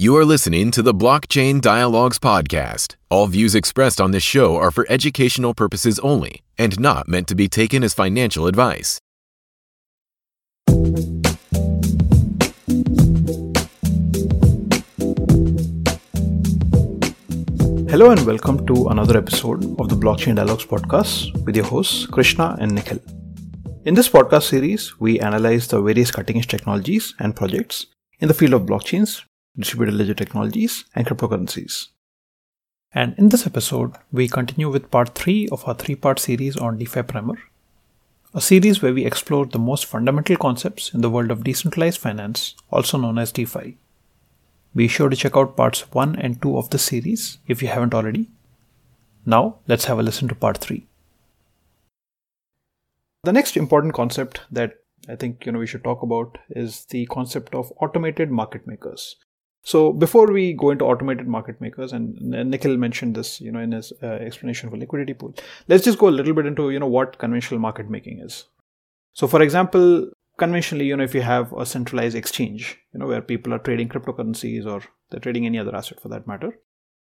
You are listening to the Blockchain Dialogues podcast. All views expressed on this show are for educational purposes only and not meant to be taken as financial advice. Hello and welcome to another episode of the Blockchain Dialogues podcast with your hosts Krishna and Nikhil. In this podcast series, we analyze the various cutting edge technologies and projects in the field of blockchains distributed ledger technologies, and cryptocurrencies. And in this episode, we continue with part 3 of our three part series on DeFi Primer, a series where we explore the most fundamental concepts in the world of decentralized finance, also known as DeFi. Be sure to check out parts 1 and 2 of the series if you haven't already. Now, let's have a listen to part 3. The next important concept that I think you know we should talk about is the concept of automated market makers. So before we go into automated market makers, and Nikhil mentioned this, you know, in his uh, explanation for liquidity pool, let's just go a little bit into, you know, what conventional market making is. So for example, conventionally, you know, if you have a centralized exchange, you know, where people are trading cryptocurrencies or they're trading any other asset for that matter,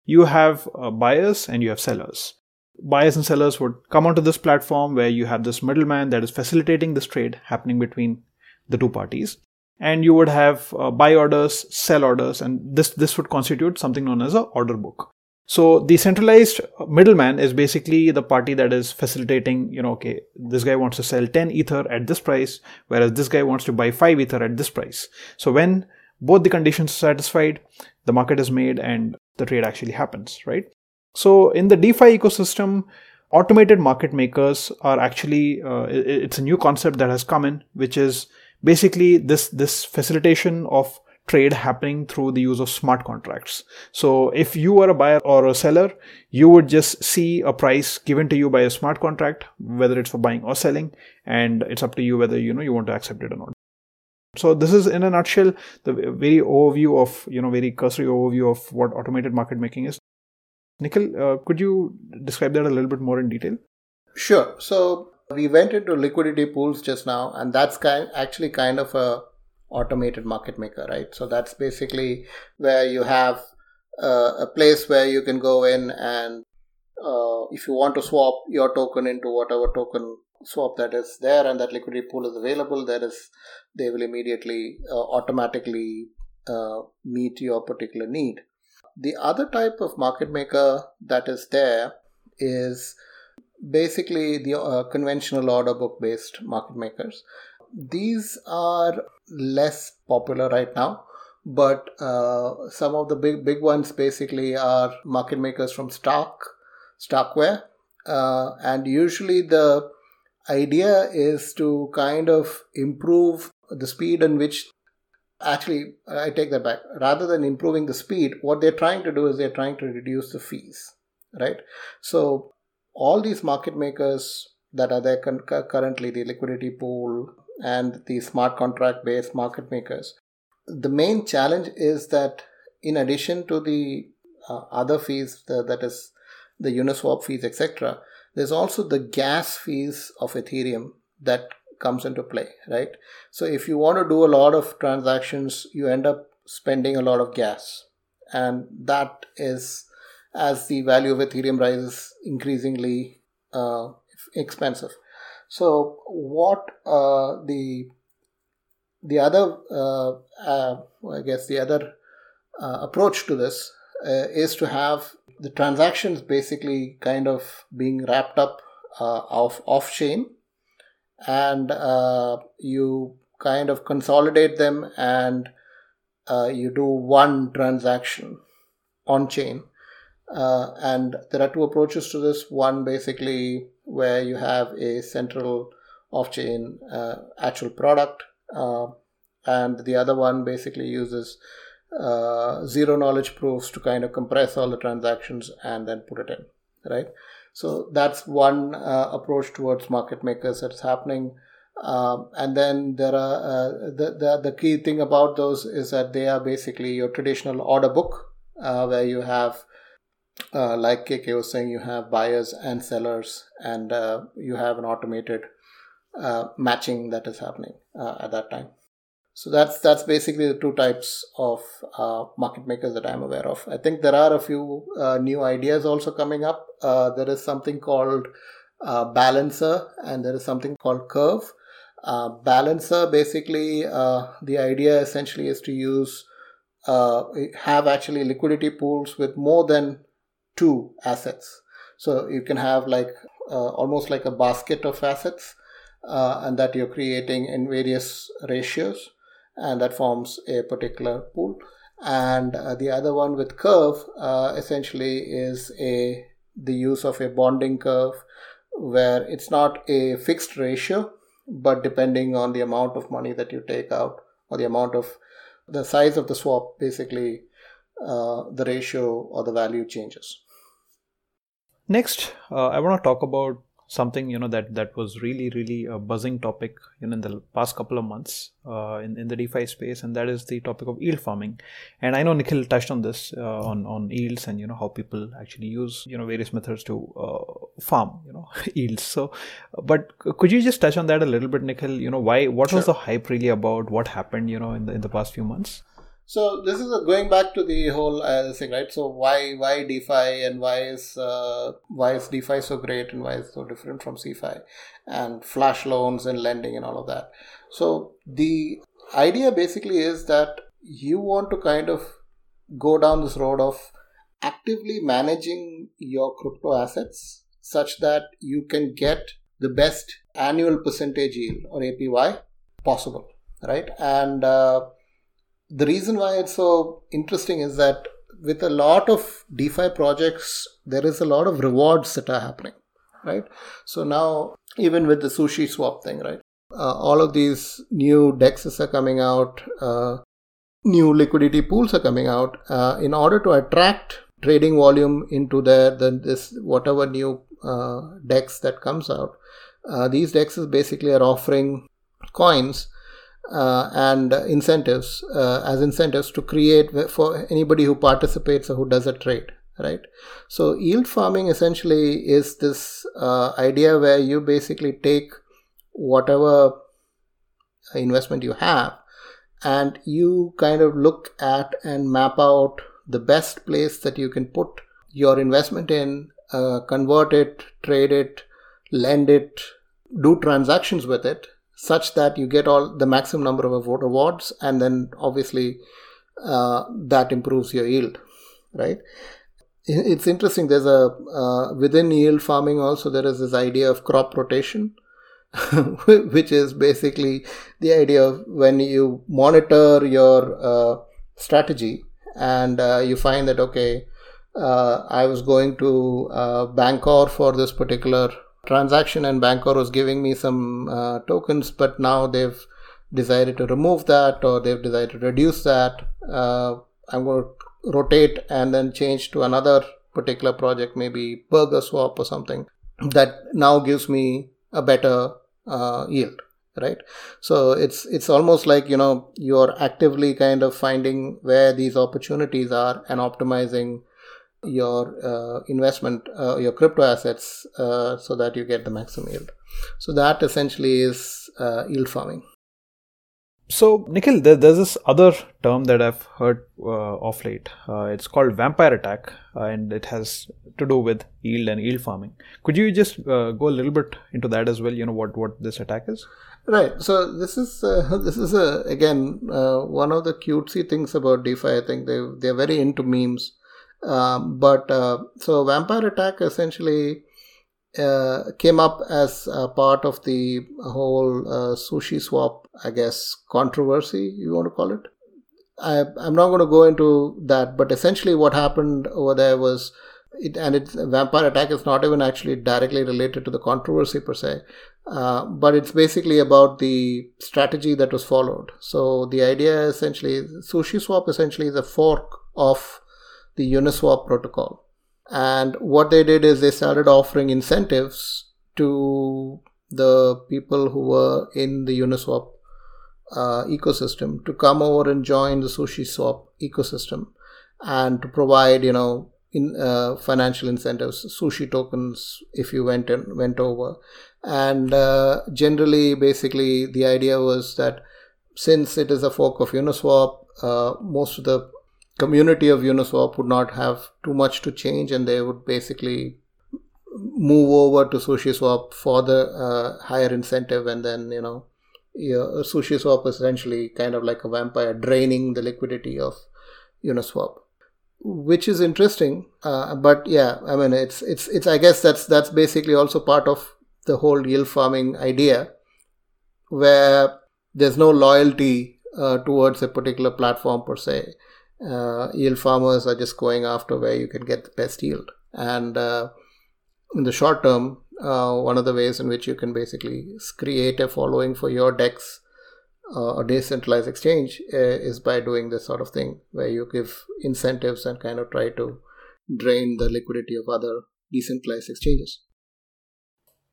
you have uh, buyers and you have sellers. Buyers and sellers would come onto this platform where you have this middleman that is facilitating this trade happening between the two parties and you would have uh, buy orders sell orders and this this would constitute something known as an order book. So the centralized middleman is basically the party that is facilitating you know okay this guy wants to sell 10 ether at this price whereas this guy wants to buy 5 ether at this price. So when both the conditions are satisfied the market is made and the trade actually happens right? So in the defi ecosystem automated market makers are actually uh, it's a new concept that has come in which is basically this this facilitation of trade happening through the use of smart contracts. So if you are a buyer or a seller, you would just see a price given to you by a smart contract, whether it's for buying or selling, and it's up to you whether you know you want to accept it or not. So this is in a nutshell the very overview of you know very cursory overview of what automated market making is. Nikhil, uh, could you describe that a little bit more in detail? Sure. So we went into liquidity pools just now, and that's kind actually kind of a automated market maker, right? So that's basically where you have uh, a place where you can go in and uh, if you want to swap your token into whatever token swap that is there and that liquidity pool is available, there is they will immediately uh, automatically uh, meet your particular need. The other type of market maker that is there is basically the uh, conventional order book based market makers. These are less popular right now, but uh, some of the big big ones basically are market makers from Stark, Starkware, uh, and usually the idea is to kind of improve the speed in which actually i take that back rather than improving the speed what they're trying to do is they're trying to reduce the fees right so all these market makers that are there con- currently, the liquidity pool and the smart contract based market makers, the main challenge is that in addition to the uh, other fees, the, that is the Uniswap fees, etc., there's also the gas fees of Ethereum that comes into play, right? So if you want to do a lot of transactions, you end up spending a lot of gas, and that is as the value of Ethereum rises increasingly uh, expensive. So what uh, the the other uh, uh I guess the other uh, approach to this uh, is to have the transactions basically kind of being wrapped up off off chain, and you kind of consolidate them and you do one transaction on chain uh, and there are two approaches to this. One basically where you have a central off chain uh, actual product, uh, and the other one basically uses uh, zero knowledge proofs to kind of compress all the transactions and then put it in, right? So that's one uh, approach towards market makers that's happening. Um, and then there are uh, the, the the key thing about those is that they are basically your traditional order book, where you have uh, like KK was saying, you have buyers and sellers, and uh, you have an automated uh, matching that is happening uh, at that time. So that's that's basically the two types of uh, market makers that I'm aware of. I think there are a few uh, new ideas also coming up. There is something called Balancer and there is something called Curve. Balancer basically the idea essentially is to use have actually liquidity pools with more than two assets. So you can have like almost like a basket of assets. and that you're creating in various ratios and that forms a particular pool. And uh, the other one with curve uh, essentially is a the use of a bonding curve where it's not a fixed ratio, but depending on the amount of money that you take out or the amount of the size of the swap, basically uh, the ratio or the value changes. Next, uh, I want to talk about something you know that that was really really a buzzing topic you know in the past couple of months uh, in, in the defi space and that is the topic of yield farming. And i know nikhil touched on this uh, on on yields and you know how people actually use you know various methods to uh, farm you know yields. So but could you just touch on that a little bit nikhil? You know why what sure. was the hype really about what happened you know in the in the past few months so this is a, going back to the whole uh, thing, right? So why why DeFi and why is uh, why is DeFi so great and why is so different from CeFi and flash loans and lending and all of that. So the idea basically is that you want to kind of go down this road of actively managing your crypto assets such that you can get the best annual percentage yield or APY possible, right? And uh, the reason why it's so interesting is that with a lot of DeFi projects, there is a lot of rewards that are happening, right? So now, even with the sushi swap thing, right? Uh, all of these new dexes are coming out, uh, new liquidity pools are coming out. Uh, in order to attract trading volume into there, then this whatever new uh, dex that comes out, uh, these dexes basically are offering coins uh, and incentives uh, as incentives to create for anybody who participates or who does a trade right? So yield farming essentially is this uh, idea where you basically take whatever investment you have and you kind of look at and map out the best place that you can put your investment in uh, convert it trade it lend it do transactions with it such that you get all the maximum number of vote awards, and then obviously uh, that improves your yield right? It's interesting there's a uh, within yield farming also there is this idea of crop rotation which is basically the idea of when you monitor your uh, strategy and uh, you find that okay uh, i was going to uh, bancor for this particular transaction and Bancor was giving me some uh, tokens, but now they've decided to remove that or they've decided to reduce that. Uh, I'm going to rotate and then change to another particular project, maybe Burger Swap or something that now gives me a better uh, yield right so it's it's almost like you know you're actively kind of finding where these opportunities are and optimizing your uh, investment, uh, your crypto assets, uh, so that you get the maximum yield. So that essentially is uh, yield farming. So, Nikhil, there, there's this other term that I've heard uh, of late. Uh, it's called vampire attack, and it has to do with yield and yield farming. Could you just go a little bit into that as well? You know what what this attack is? Right. So this is this is again one of the cutesy things about DeFi. I think they they're very into memes um, but uh, so Vampire Attack essentially uh, came up as part of the whole uh, sushi swap, I guess, controversy, you want to call it. I, I'm not going to go into that, but essentially what happened over there was it, and it's vampire attack is not even actually directly related to the controversy per se uh, but it's basically about the strategy that was followed so the idea essentially sushi swap essentially is a fork of the Uniswap protocol. And what they did is they started offering incentives to the people who were in the Uniswap uh, ecosystem to come over and join the SushiSwap ecosystem and to provide, you know, in uh, financial incentives, sushi tokens if you went and went over. And uh, generally, basically, the idea was that since it is a fork of Uniswap, uh, most of the community of Uniswap would not have too much to change, and they would basically move over to SushiSwap for the uh, higher incentive, and then you know, yeah, SushiSwap is essentially kind of like a vampire draining the liquidity of Uniswap, which is interesting. Uh, but yeah, I mean, it's it's it's. I guess that's that's basically also part of the whole yield farming idea, where there's no loyalty uh, towards a particular platform per se. Uh, yield farmers are just going after where you can get the best yield. And uh, in the short term, uh, one of the ways in which you can basically create a following for your DEX uh, or decentralized exchange uh, is by doing this sort of thing, where you give incentives and kind of try to drain the liquidity of other decentralized exchanges.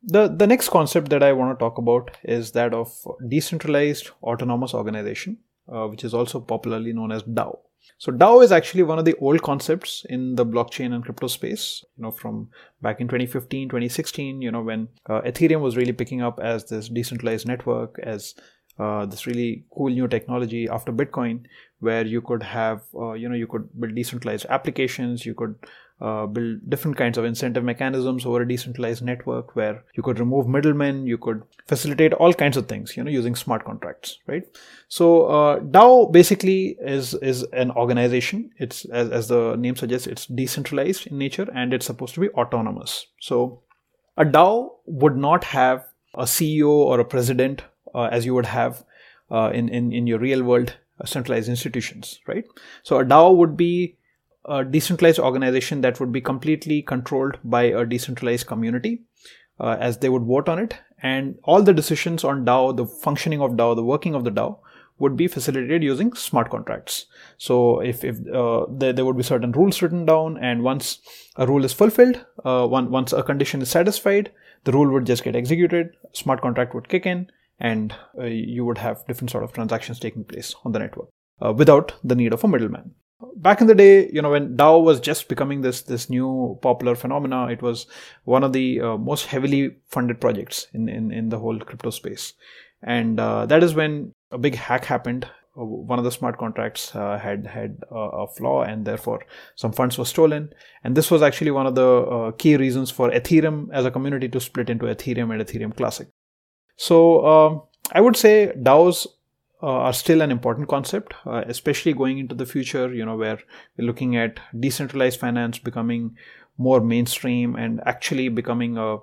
The, the next concept that I want to talk about is that of decentralized autonomous organization, uh, which is also popularly known as DAO. So DAO is actually one of the old concepts in the blockchain and crypto space, you know, from back in 2015, 2016, you know, when uh, Ethereum was really picking up as this decentralized network, as uh, this really cool new technology after Bitcoin, where you could have, uh, you know, you could build decentralized applications, you could uh, build different kinds of incentive mechanisms over a decentralized network where you could remove middlemen, you could facilitate all kinds of things, you know, using smart contracts, right? So uh, DAO basically is is an organization. It's as, as the name suggests, it's decentralized in nature and it's supposed to be autonomous. So a DAO would not have a CEO or a president uh, as you would have uh, in, in in your real world centralized institutions, right? So a DAO would be a decentralized organization that would be completely controlled by a decentralized community uh, as they would vote on it and all the decisions on DAO, the functioning of DAO, the working of the DAO would be facilitated using smart contracts. So if, if uh, there, there would be certain rules written down and once a rule is fulfilled, uh, one, once a condition is satisfied, the rule would just get executed, smart contract would kick in and uh, you would have different sort of transactions taking place on the network uh, without the need of a middleman back in the day you know when dao was just becoming this this new popular phenomena it was one of the uh, most heavily funded projects in, in in the whole crypto space. And uh, that is when a big hack happened. Uh, one of the smart contracts uh, had had a flaw and therefore some funds were stolen. And this was actually one of the uh, key reasons for ethereum as a community to split into ethereum and ethereum classic. So um, i would say daos are still an important concept, uh, especially going into the future, you know, where we're looking at decentralized finance becoming more mainstream and actually becoming a,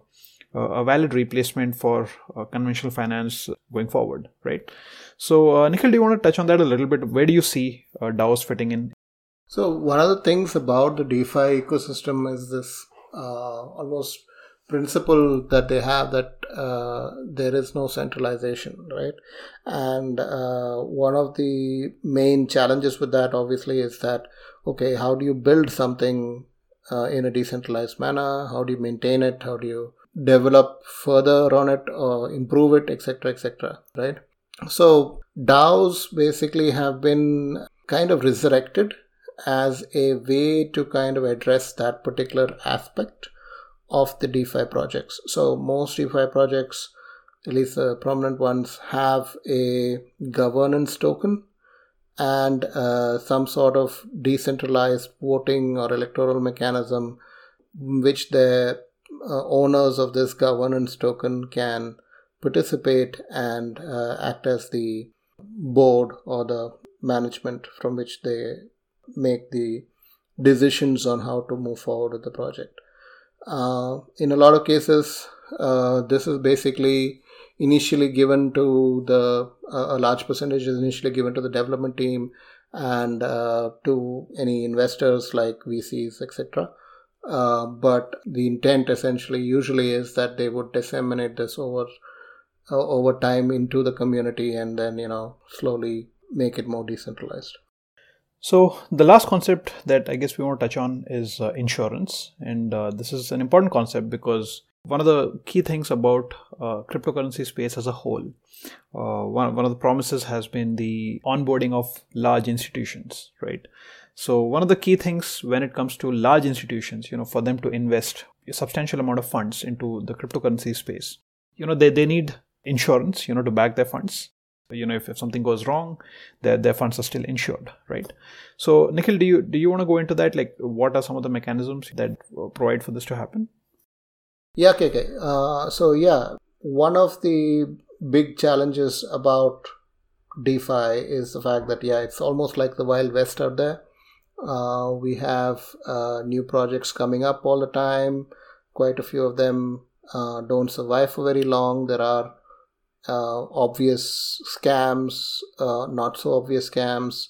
a valid replacement for uh, conventional finance going forward, right? So, uh, Nikhil, do you want to touch on that a little bit? Where do you see uh, DAOs fitting in? So, one of the things about the DeFi ecosystem is this uh, almost principle that they have that uh, there is no centralization, right? And uh, one of the main challenges with that, obviously, is that okay, how do you build something uh, in a decentralized manner? How do you maintain it? How do you develop further on it or improve it, etc., etc., right? So DAOs basically have been kind of resurrected as a way to kind of address that particular aspect of the DeFi projects. So most DeFi projects, at least the prominent ones, have a governance token and uh, some sort of decentralized voting or electoral mechanism which the uh, owners of this governance token can participate and uh, act as the board or the management from which they make the decisions on how to move forward with the project. Uh, in a lot of cases, uh, this is basically initially given to the uh, a large percentage is initially given to the development team and to any investors like VCs, etc. Uh, but the intent essentially usually is that they would disseminate this over uh, over time into the community and then you know slowly make it more decentralized. So the last concept that I guess we want to touch on is uh, insurance, and uh, this is an important concept because one of the key things about uh, cryptocurrency space as a whole, uh, one one of the promises has been the onboarding of large institutions, right? So one of the key things when it comes to large institutions, you know, for them to invest a substantial amount of funds into the cryptocurrency space, you know, they, they need insurance, you know, to back their funds you know if, if something goes wrong their, their funds are still insured right? So nikhil do you do you want to go into that? Like what are some of the mechanisms that provide for this to happen? Yeah okay, okay. Uh, so yeah one of the big challenges about defi is the fact that yeah it's almost like the wild west out there. Uh, we have uh, new projects coming up all the time. Quite a few of them uh, don't survive for very long. There are uh, obvious scams, uh, not so obvious scams,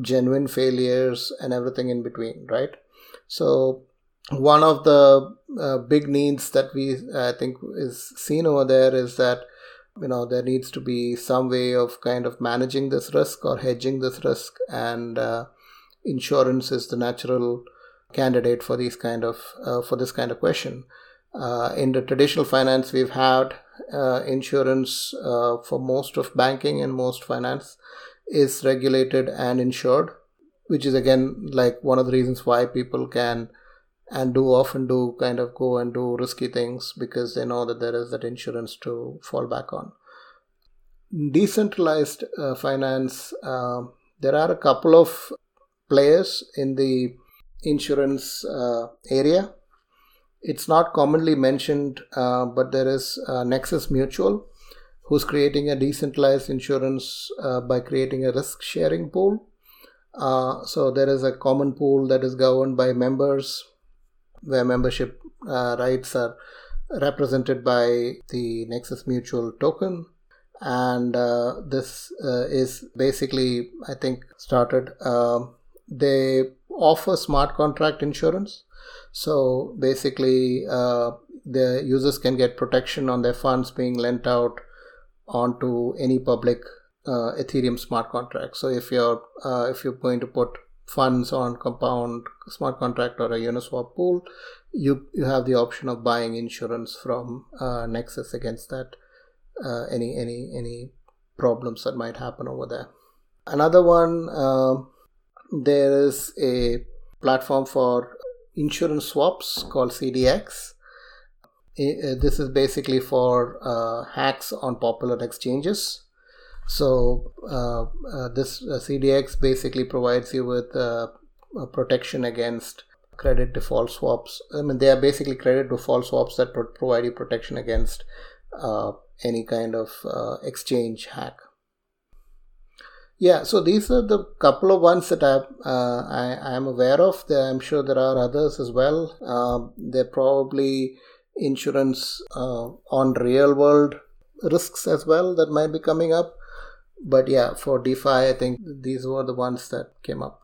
genuine failures, and everything in between, right? So, one of the uh, big needs that we I think is seen over there is that you know there needs to be some way of kind of managing this risk or hedging this risk, and uh, insurance is the natural candidate for these kind of uh, for this kind of question. Uh, in the traditional finance, we've had uh, insurance uh, for most of banking and most finance is regulated and insured, which is again like one of the reasons why people can and do often do kind of go and do risky things because they know that there is that insurance to fall back on. Decentralized uh, finance, uh, there are a couple of players in the insurance uh, area it's not commonly mentioned, uh, but there is uh, Nexus Mutual, who's creating a decentralized insurance uh, by creating a risk sharing pool. Uh, so there is a common pool that is governed by members, where membership uh, rights are represented by the Nexus Mutual token. And uh, this is basically, I think, started. They offer smart contract insurance so basically, uh, the users can get protection on their funds being lent out onto any public uh, Ethereum smart contract. So if you're uh, if you're going to put funds on Compound smart contract or a Uniswap pool, you you have the option of buying insurance from uh, Nexus against that uh, any any any problems that might happen over there. Another one, uh, there is a platform for insurance swaps called CDX. Uh, this is basically for uh, hacks on popular exchanges. So uh, uh this uh, CDX basically provides you with uh, protection against credit default swaps. I mean, they are basically credit default swaps that pro- provide you protection against any kind of exchange hack. Yeah, so these are the couple of ones that I uh, I am aware of. I'm sure there are others as well. Uh, they're probably insurance uh, on real world risks as well that might be coming up. But yeah, for DeFi, I think these were the ones that came up.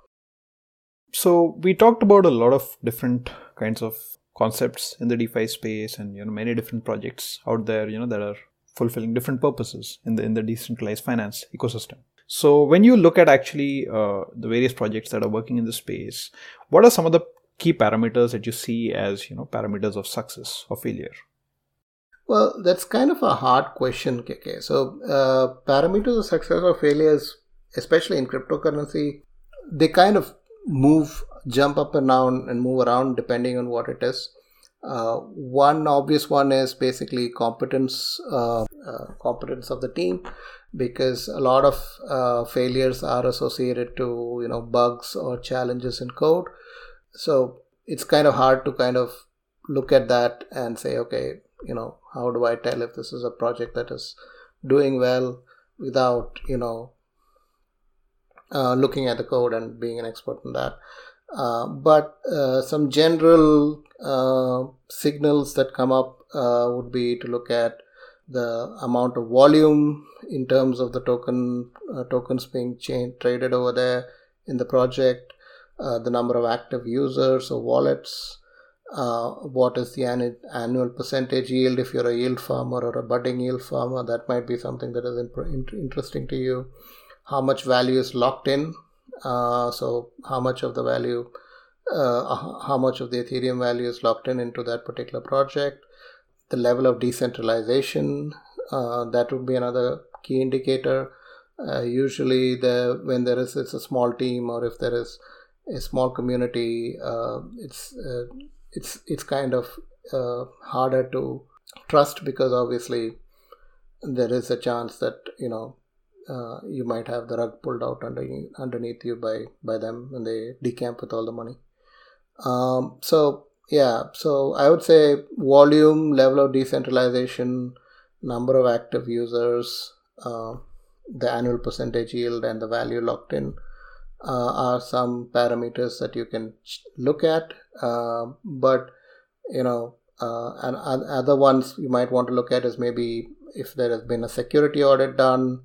So we talked about a lot of different kinds of concepts in the DeFi space, and you know many different projects out there, you know that are fulfilling different purposes in the in the decentralized finance ecosystem. So when you look at actually uh, the various projects that are working in the space, what are some of the key parameters that you see as you know parameters of success or failure? Well, that's kind of a hard question, KK. So uh, parameters of success or failures, especially in cryptocurrency, they kind of move, jump up and down, and move around depending on what it is. Uh, one obvious one is basically competence, uh, uh, competence of the team because a lot of uh, failures are associated to you know bugs or challenges in code. So it's kind of hard to kind of look at that and say okay you know how do i tell if this is a project that is doing well without you know uh, looking at the code and being an expert in that. Uh, but uh, some general uh, signals that come up uh, would be to look at the amount of volume in terms of the token uh, tokens being chain, traded over there in the project, uh, the number of active users or wallets, uh, what is the annual, annual percentage yield if you're a yield farmer or a budding yield farmer that might be something that is in, interesting to you. How much value is locked in? Uh, so how much of the value uh, how much of the ethereum value is locked in into that particular project the level of decentralization uh, that would be another key indicator uh, usually the when there is it's a small team or if there is a small community uh, it's uh, it's it's kind of uh, harder to trust because obviously there is a chance that you know uh, you might have the rug pulled out underneath, underneath you by by them when they decamp with all the money. Um, so yeah, so I would say volume, level of decentralization, number of active users, uh, the annual percentage yield, and the value locked in uh, are some parameters that you can look at. Uh, but you know, uh, and other ones you might want to look at is maybe if there has been a security audit done,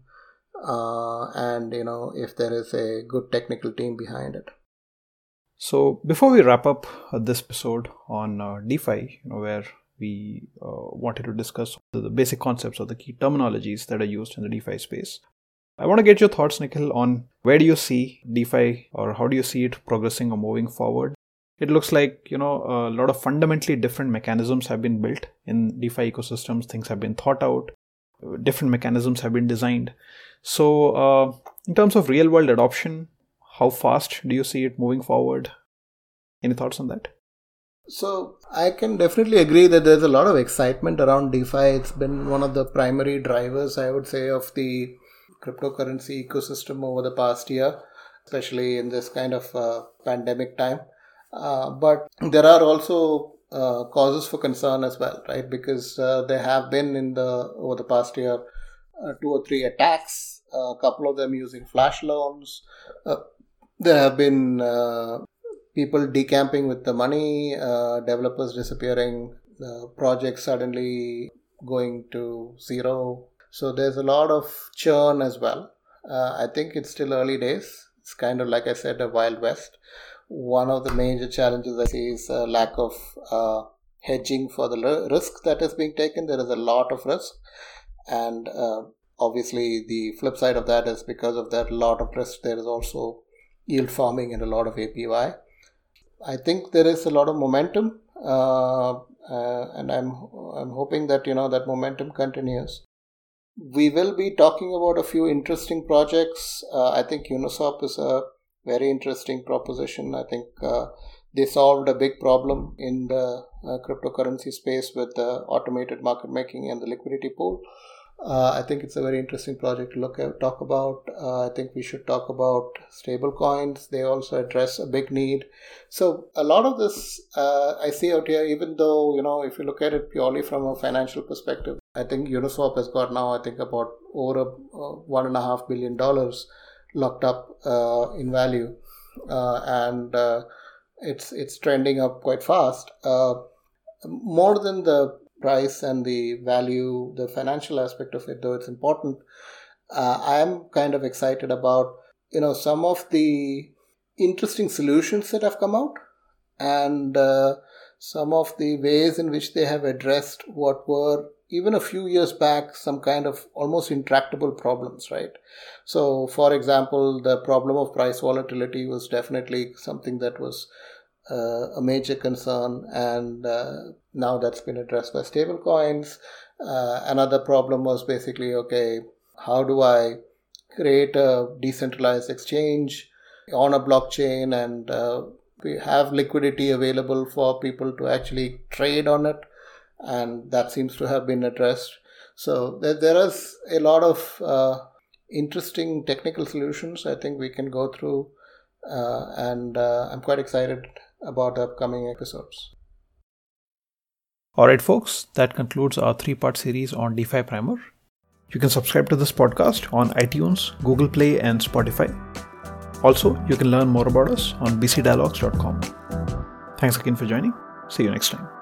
uh, and you know if there is a good technical team behind it. So before we wrap up uh, this episode on uh, DeFi, you know, where we uh, wanted to discuss the, the, basic concepts or the key terminologies that are used in the DeFi space, I want to get your thoughts, Nikhil, on where do you see DeFi or how do you see it progressing or moving forward? It looks like you know a lot of fundamentally different mechanisms have been built in DeFi ecosystems. Things have been thought out, different mechanisms have been designed. So, uh, in terms of real world adoption, how fast do you see it moving forward? Any thoughts on that? So I can definitely agree that there's a lot of excitement around DeFi. It's been one of the primary drivers, I would say, of the cryptocurrency ecosystem over the past year, especially in this kind of uh, pandemic time. Uh, but there are also uh, causes for concern as well, right? Because uh, there have been in the over the past year uh, two or three attacks, a couple of them using flash loans there have been uh, people decamping with the money, uh, developers disappearing, uh, projects suddenly going to zero. So there's a lot of churn as well. Uh, I think it's still early days. It's kind of like I said, a wild west. One of the major challenges I see is a lack of uh, hedging for the risk that is being taken. There is a lot of risk, and uh, obviously the flip side of that is because of that lot of risk, there is also yield farming and a lot of APY. I think there is a lot of momentum, uh, uh, and I'm I'm hoping that you know that momentum continues. We will be talking about a few interesting projects. Uh, I think Uniswap is a very interesting proposition. I think uh, they solved a big problem in the uh, cryptocurrency space with the automated market making and the liquidity pool. Uh, I think it's a very interesting project to look at, talk about. Uh, I think we should talk about stable coins. They also address a big need. So a lot of this uh, I see out here, even though, you know, if you look at it purely from a financial perspective, I think Uniswap has got now, I think about over a, uh, one and a half billion dollars locked up uh, in value. Uh, and it's, it's trending up quite fast. more than the price and the value, the financial aspect of it, though it's important, uh, I am kind of excited about you know some of the interesting solutions that have come out and uh, some of the ways in which they have addressed what were even a few years back some kind of almost intractable problems right? So for example the problem of price volatility was definitely something that was uh, a major concern, and uh, now that's been addressed by stablecoins. Uh, another problem was basically okay, how do I create a decentralized exchange on a blockchain and uh, we have liquidity available for people to actually trade on it? And that seems to have been addressed. So there, there is a lot of uh, interesting technical solutions I think we can go through. Uh, and I'm quite excited about upcoming episodes. Alright, folks, that concludes our three part series on DeFi Primer. You can subscribe to this podcast on iTunes, Google Play, and Spotify. Also, you can learn more about us on bcdialogues.com. Thanks again for joining. See you next time.